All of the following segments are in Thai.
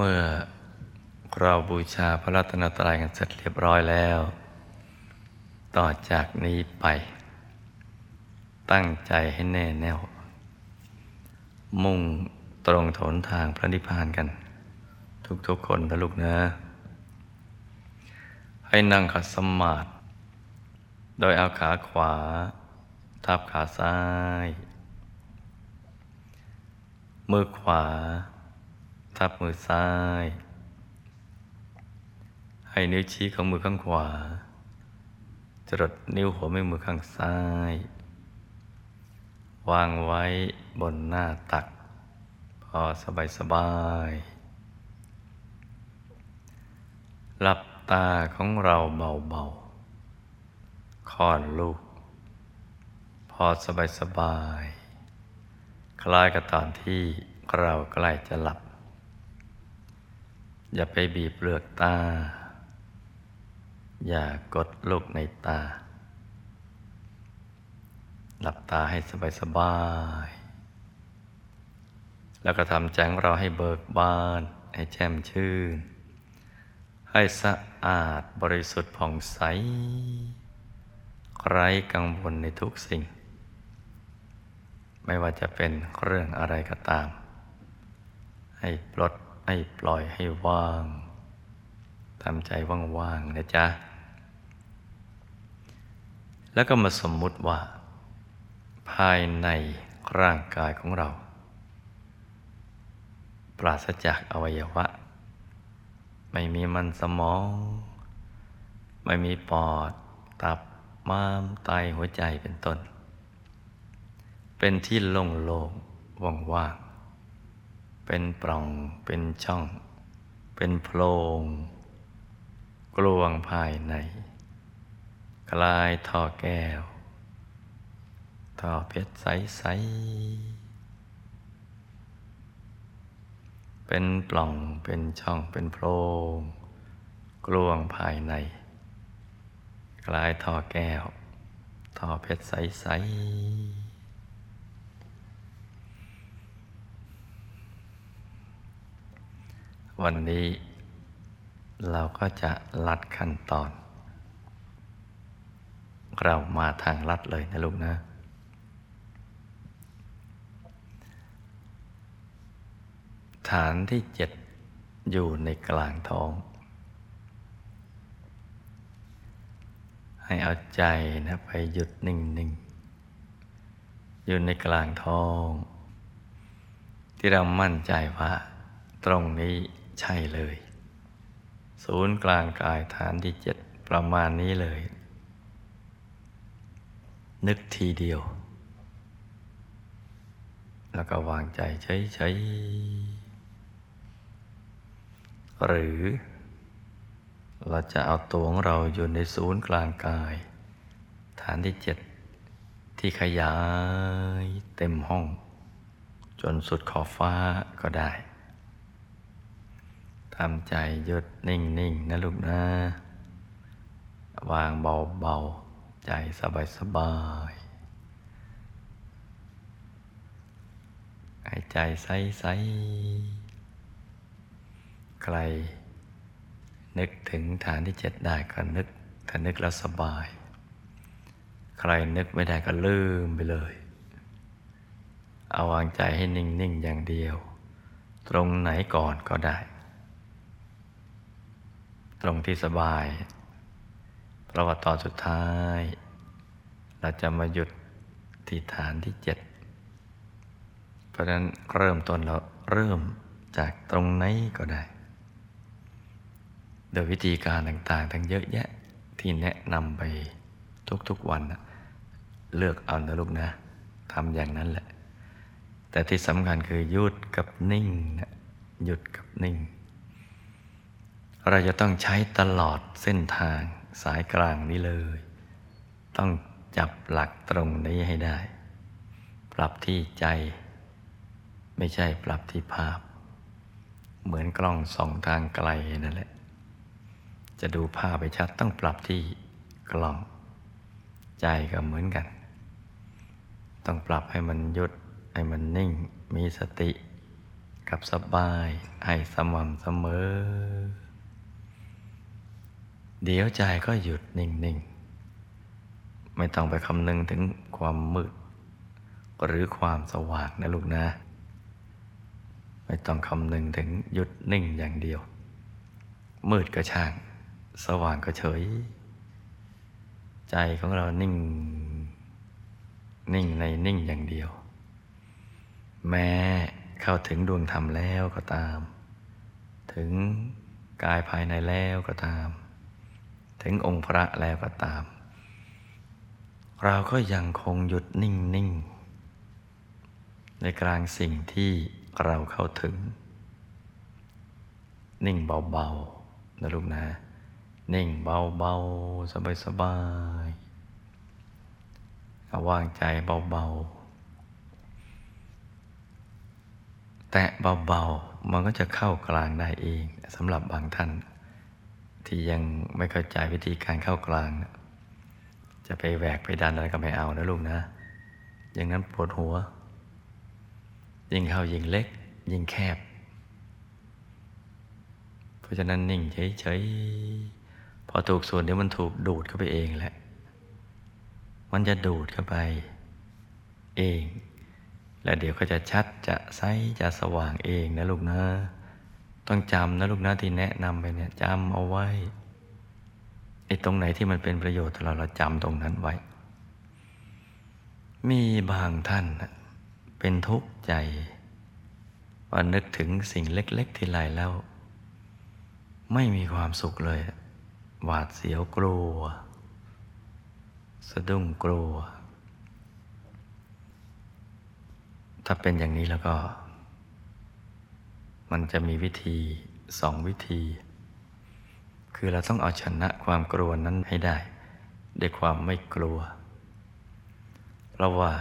เมื่อเราบูชาพระรัตนตรัยกันเสร็จเรียบร้อยแล้ว ต่อจากนี้ไป ตั้งใจให้แน่แน่ว มุ่งตรงถนทางพระนิพพานกัน ทุกๆคนนะลูกนะ ให้นั่งขัดสมาธิโดยเอาขาขวา ทับขาซ้าย มือขวา ทับมือซ้าย ให้นิ้วชี้ของมือข้างขวา จรดนิ้วหัวแม่มือข้างซ้าย วางไว้บนหน้าตัก พอสบายสบายหลับตาของเราเบาๆคลอนลูก พอสบายสบาย คล้ายกับตอนที่เราใกล้จะหลับ อย่าไปบีบเปลือกตา อย่ากดลูกในตา หลับตาให้สบายสบาย แล้วก็ทำใจของเราให้เบิกบาน ให้แจ่มชื่น ให้สะอาดบริสุทธิ์ผ่องใส ไร้กังวลในทุกสิ่ง ไม่ว่าจะเป็นเรื่องอะไรก็ตาม ให้ปลด ให้ปล่อยให้ว่างทำใจว่างๆนะจ๊ะ แล้วก็มาสมมุติว่า ภายในร่างกายของเรา ปราศจากอวัยวะ ไม่มีมันสมอง ไม่มีปอด ตับม้ามไตหัวใจเป็นต้น เป็นที่โล่งๆว่างๆ เป็นปล่อง เป็นช่อง เป็นโพรง กลวงภายในกลายท่อแก้ว ท่อเพชรใส ๆ เป็นปล่อง เป็นช่อง เป็นโพรง กลวงภายในกลายท่อแก้ว ท่อเพชรใส ๆ วันนี้เราก็จะลัดขั้นตอน เรามาทางลัดเลยนะลูกนะ ฐานที่เจ็ดอยู่ในกลางท้อง ให้เอาใจนะไปหยุดนิ่งๆ อยู่ในกลางท้อง ที่เรามั่นใจว่าตรงนี้ ใช่เลย ศูนย์กลางกายฐานที่เจ็ดประมาณนี้เลย นึกทีเดียว แล้วก็วางใจเฉยๆหรือ เราจะเอาตัวของเราอยู่ในศูนย์กลางกาย ฐานที่เจ็ดที่ขยายเต็มห้อง จนสุดขอบฟ้าก็ได้ ทำใจหยุดนิ่งๆนะลูกนะ วางเบาๆ ใจสบายๆ หายใจใสๆ ใคร นึกถึงฐานที่เจ็ดได้ก็นึก ถ้านึกแล้วสบาย ใครนึกไม่ได้ก็ลืมไปเลย เอาวางใจให้นิ่ง ๆ อย่างเดียว ตรงไหนก่อนก็ได้ ตรงที่สบาย เพราะว่าตอนสุดท้าย เราจะมาหยุดที่ฐานที่เจ็ดเพราะฉะนั้นเริ่มต้นเราเริ่มจากตรงไหนก็ได้ โดยวิธีการต่างๆ ทั้งเยอะแยะที่แนะนำไปทุกๆวันนะเลือกเอานะลูกนะทำอย่างนั้นแหละ แต่ที่สำคัญคือหยุดกับนิ่งนะหยุดกับนิ่ง เราจะต้องใช้ตลอดเส้นทางสายกลางนี้เลย ต้องจับหลักตรงนี้ให้ได้ ปรับที่ใจ ไม่ใช่ปรับที่ภาพ เหมือนกล้องส่องทางไกลนั่นแหละ จะดูภาพไปชัดต้องปรับที่กล้อง ใจก็เหมือนกัน ต้องปรับให้มันหยุดให้มันนิ่งมีสติ กับสบายให้สม่ำเสมอ เดี๋ยวใจก็หยุดนิ่ง ๆ ไม่ต้องไปคำนึงถึงความมืด หรือความสว่างนะลูกนะ ไม่ต้องคำนึงถึงหยุดนิ่งอย่างเดียว มืดก็ช่าง สว่างก็เฉย ใจของเรานิ่ง นิ่งในนิ่งอย่างเดียว แม้เข้าถึงดวงธรรมแล้วก็ตาม ถึงกายภายในแล้วก็ตาม ถึงองค์พระแล้วก็ตาม เราก็ยังคงหยุดนิ่งนิ่งในกลางสิ่งที่เราเข้าถึง นิ่งเบาๆนะลูกนะ นิ่งเบาๆ สบายๆวางใจเบาๆ แตะเบาๆ มันก็จะเข้ากลางได้เองสำหรับบางท่าน ที่ยังไม่เข้าใจวิธีการเข้ากลาง จะไปแหวกไปดันอะไรก็ไม่เอานะลูกนะ อย่างนั้นปวดหัว ยิ่งเข้ายิ่งเล็ก ยิ่งแคบ เพราะฉะนั้นนิ่งเฉยๆพอถูกส่วนเดี๋ยวมันถูกดูดเข้าไปเองแหละ มันจะดูดเข้าไป เอง แล้วเดี๋ยวก็จะชัดจะใสจะสว่างเองนะลูกนะ ต้องจำนะลูกนะที่แนะนำไปเนี่ยจำเอาไว้ไอ้ตรงไหนที่มันเป็นประโยชน์เราเราจำตรงนั้นไว้ มีบางท่านเป็นทุกข์ใจว่านึกถึงสิ่งเล็ก ๆ ที่ไรแล้ว ไม่มีความสุขเลย หวาดเสียวกลัว สะดุ้งกลัว ถ้าเป็นอย่างนี้แล้วก็ มันจะมีวิธีสองวิธี คือเราต้องเอาชนะความกลัวนั้นให้ได้ด้วยความไม่กลัว เพราะว่า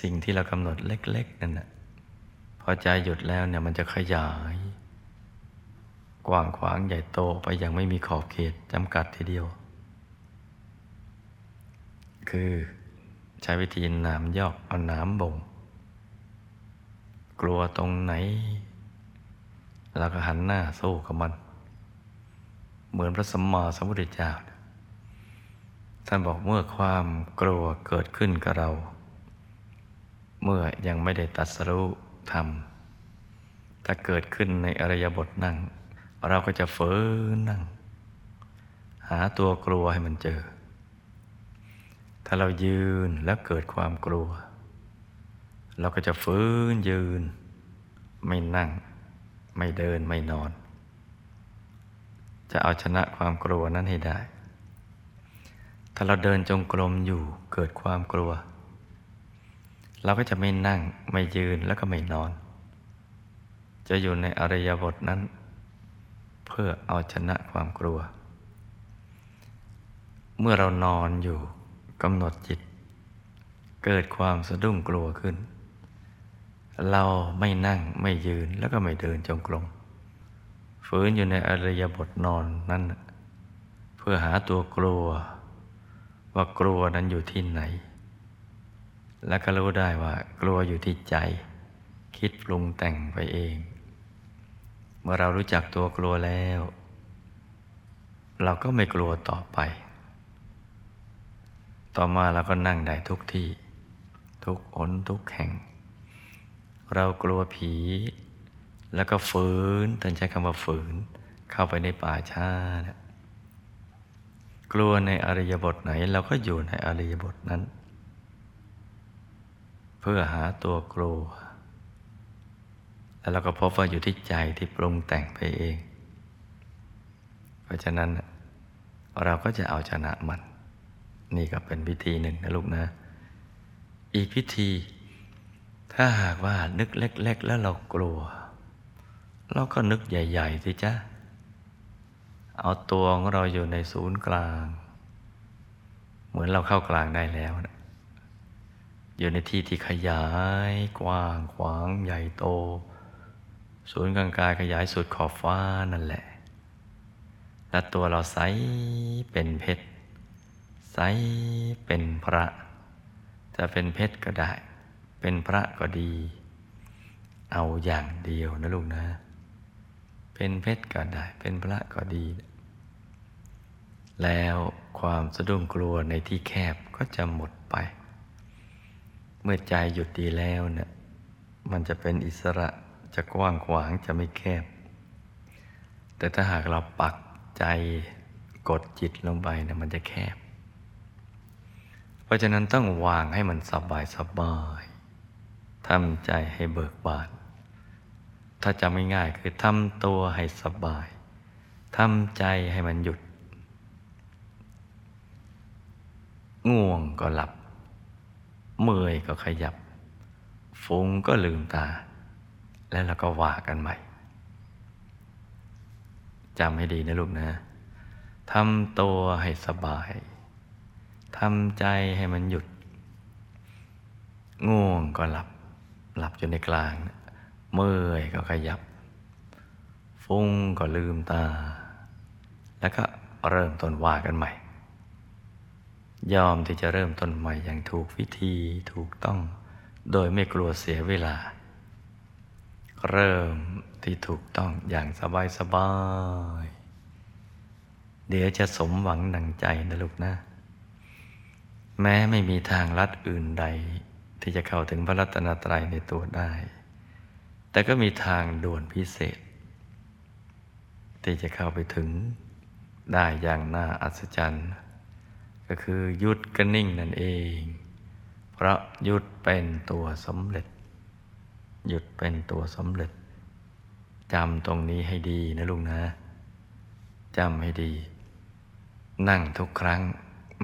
สิ่งที่เรากำหนดเล็ก ๆ นั่นนะพอใจหยุดแล้วเนี่ยมันจะขยาย กว้างขวางใหญ่โตไปอย่างไม่มีขอบเขตจำกัดทีเดียว คือใช้วิธีน้ำยอกเอาน้ำบ่ง กลัวตรงไหน เราก็หันหน้าสู้กับมัน เหมือนพระสัมมาสัมพุทธเจ้า ท่านบอกเมื่อความกลัวเกิดขึ้นกับเรา เมื่อยังไม่ได้ตัดสรู้ธรรม ถ้าเกิดขึ้นในอริยบทนั่ง เราก็จะเฝืนนั่ง หาตัวกลัวให้มันเจอ ถ้าเรายืนแล้วเกิดความกลัว เราก็จะฟื้นยืน ไม่นั่ง ไม่เดินไม่นอน จะเอาชนะความกลัวนั้นให้ได้ ถ้าเราเดินจงกรมอยู่เกิดความกลัว เราก็จะไม่นั่งไม่ยืนแล้วก็ไม่นอน จะอยู่ในอริยบทนั้น เพื่อเอาชนะความกลัว เมื่อเรานอนอยู่กำหนดจิต เกิดความสะดุ้งกลัวขึ้น เราไม่นั่งไม่ยืนแล้วก็ไม่เดินจงกรมฝืนอยู่ในอริยบทนอนนั่น เพื่อหาตัวกลัว ว่ากลัวนั้นอยู่ที่ไหน แล้วก็รู้ได้ว่ากลัวอยู่ที่ใจ คิดปรุงแต่งไปเอง เมื่อเรารู้จักตัวกลัวแล้ว เราก็ไม่กลัวต่อไป ต่อมาเราก็นั่งได้ทุกที่ ทุกอนทุกแห่ง เรากลัวผี แล้วก็ฝืนท่านใช้คำว่าฝืน เข้าไปในป่าชานะกลัวในอริยบทไหน เราก็อยู่ในอริยบทนั้น เพื่อหาตัวกลัว แล้วเราก็พบว่าอยู่ที่ใจที่ปรุงแต่งไปเอง เพราะฉะนั้นเราก็จะเอาชนะมัน นี่ก็เป็นวิธีหนึ่งนะลูกนะ อีกวิธี ถ้าหากว่านึกเล็ก ๆ แล้วเรากลัว เราก็นึกใหญ่ ๆ สิจ้ะเอาตัวของเราอยู่ในศูนย์กลาง เหมือนเราเข้ากลางได้แล้วนะอยู่ในที่ที่ขยายกว้างขวางใหญ่โต ศูนย์กลางกายขยายสุดขอบฟ้านั่นแหละ และตัวเราใสเป็นเพชรใสเป็นพระ จะเป็นเพชรก็ได้ เป็นพระก็ดี เอาอย่างเดียวนะลูกนะ เป็นเพชรก็ได้ เป็นพระก็ดี แล้วความสะดุ้งกลัวในที่แคบก็จะหมดไป เมื่อใจหยุดดีแล้วเนะี่ยมันจะเป็นอิสระจะกว้างขวางจะไม่แคบ แต่ถ้าหากเราปักใจกดจิตลงไปนะมันจะแคบ เพราะฉะนั้นต้องวางให้มันสบายสบาย ทำใจให้เบิกบาน ถ้าจำง่ายๆคือทำตัวให้สบาย ทำใจให้มันหยุด ง่วงก็หลับ เมื่อยก็ขยับ ฟุ้งก็ลืมตา แล้วเราก็ว่ากันใหม่ จำให้ดีนะลูกนะ ทำตัวให้สบาย ทำใจให้มันหยุด ง่วงก็หลับ หลับอยู่ในกลาง เมื่อยก็ขยับ ฟุ้งก็ลืมตา แล้วก็เริ่มต้นว่ากันใหม่ ยอมที่จะเริ่มต้นใหม่อย่างถูกวิธีถูกต้อง โดยไม่กลัวเสียเวลา เริ่มที่ถูกต้องอย่างสบายสบายเดี๋ยวจะสมหวังดังใจนะลูกนะ แม้ไม่มีทางลัดอื่นใด ที่จะเข้าถึงพระรัตนตรัยในตัวได้ แต่ก็มีทางด่วนพิเศษ ที่จะเข้าไปถึงได้อย่างน่าอัศจรรย์ ก็คือยุดกนิ่งนั่นเอง เพราะยุดเป็นตัวสำเร็จ หยุดเป็นตัวสำเร็จจำตรงนี้ให้ดีนะลุงนะจำให้ดี นั่งทุกครั้ง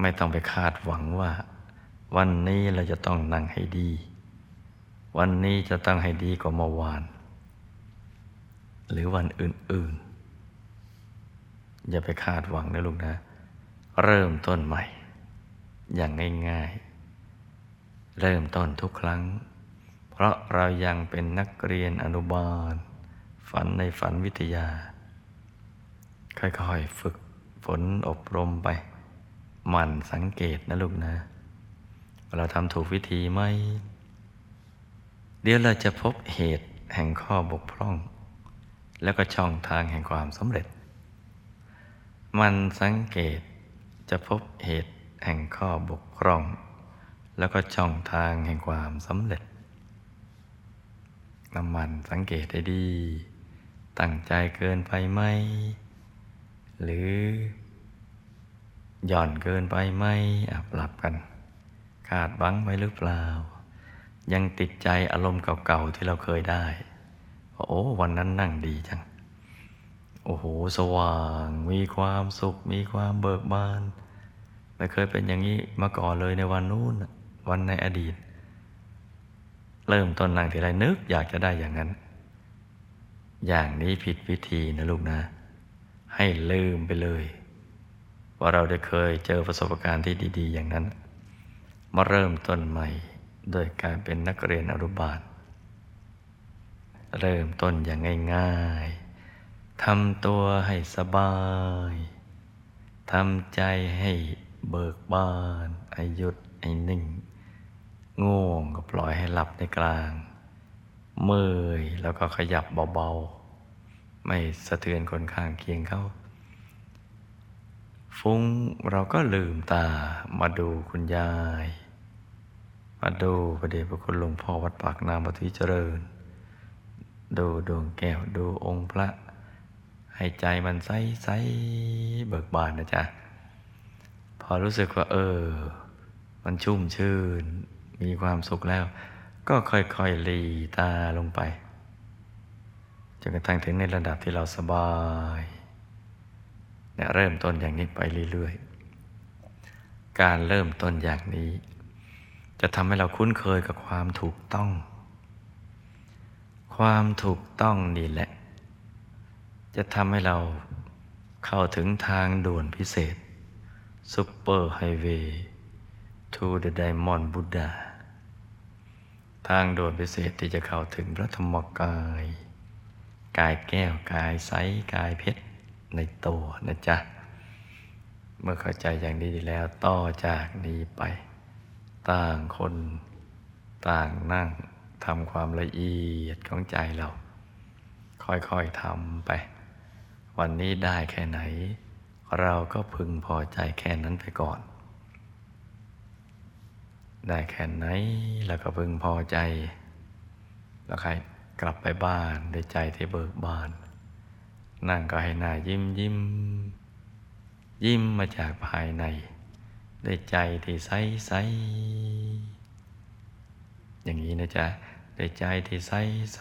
ไม่ต้องไปคาดหวังว่า วันนี้เราจะต้องนั่งให้ดี วันนี้จะต้องให้ดีกว่าเมื่อวาน หรือวันอื่น ๆ อย่าไปคาดหวังนะลูกนะ เริ่มต้นใหม่ อย่างง่าย ๆ เริ่มต้นทุกครั้ง เพราะเรายังเป็นนักเรียนอนุบาล ฝันในฝันวิทยา ค่อย ๆ ฝึกฝนอบรมไป หมั่นสังเกตนะลูกนะ เราทำถูกวิธีไหม เดี๋ยวเราจะพบเหตุแห่งข้อบกพร่อง แล้วก็ช่องทางแห่งความสำเร็จ มันสังเกตจะพบเหตุแห่งข้อบกพร่อง แล้วก็ช่องทางแห่งความสำเร็จน้ำมันสังเกตได้ดี ตั้งใจเกินไปไหม หรือ หย่อนเกินไปไหมอับหลับกันาดบังไว้หรือเปล่า ยังติดใจอารมณ์เก่าๆที่เราเคยได้โอ้วันนั้นนั่งดีจัง โอ้โห สว่าง มีความสุข มีความเบิกบาน ไม่เคยเป็นอย่างนี้มาก่อนเลยในวันนู้น วันในอดีต เริ่มต้นนั่งทีไรนึกอยากจะได้อย่างนั้น อย่างนี้ผิดวิธีนะลูกนะ ให้ลืมไปเลย ว่าเราได้เคยเจอประสบการณ์ที่ดี ๆ อย่างนั้น มาเริ่มต้นใหม่ โดยการเป็นนักเรียนอนุบาล เริ่มต้นอย่างง่ายๆทำตัวให้สบายทำใจให้เบิกบานให้หยุดให้นิ่ง ง่วงก็ปล่อยให้หลับในกลาง เมื่อยแล้วก็ขยับเบาๆ ไม่สะเทือนคนข้างเคียงเขาฟุ้งเราก็ลืมตามาดูคุณยาย มาดูพระเดชพระคุณหลวงพ่อวัดปากน้ำปฏิเจริญ ดูดวงแก้วดูองค์พระ ให้ใจมันใสใสเบิกบานนะจ๊ะ พอรู้สึกว่า เออ มันชุ่มชื่น มีความสุขแล้ว ก็ค่อยๆหลีตาลงไปจนกระทั่งถึงในระดับที่เราสบายเนี่ยเริ่มต้นอย่างนี้ไปเรื่อยๆ การเริ่มต้นอย่างนี้ จะทำให้เราคุ้นเคยกับความถูกต้อง ความถูกต้องนี่แหละ จะทำให้เราเข้าถึงทางด่วนพิเศษซุปเปอร์ไฮเวย์ to the Diamond Buddha ทางด่วนพิเศษที่จะเข้าถึงพระธรรมกาย กายแก้วกายใสกายเพชรในตัวนะจ๊ะ เมื่อเข้าใจอย่างนี้ดีแล้วต่อจากนี้ไป ต่างคนต่างนั่งทำความละเอียดของใจเรา ค่อยๆทำไป วันนี้ได้แค่ไหน เราก็พึงพอใจแค่นั้นไปก่อน ได้แค่ไหนเราก็พึงพอใจ แล้วใครกลับไปบ้านด้วยใจที่เบิกบาน นั่งก็ให้หน้ายิ้มยิ้มยิ้มมาจากภายใน ด้วยใจที่ใสใสอย่างนี้นะจ๊ะด้วยใจที่ใสใส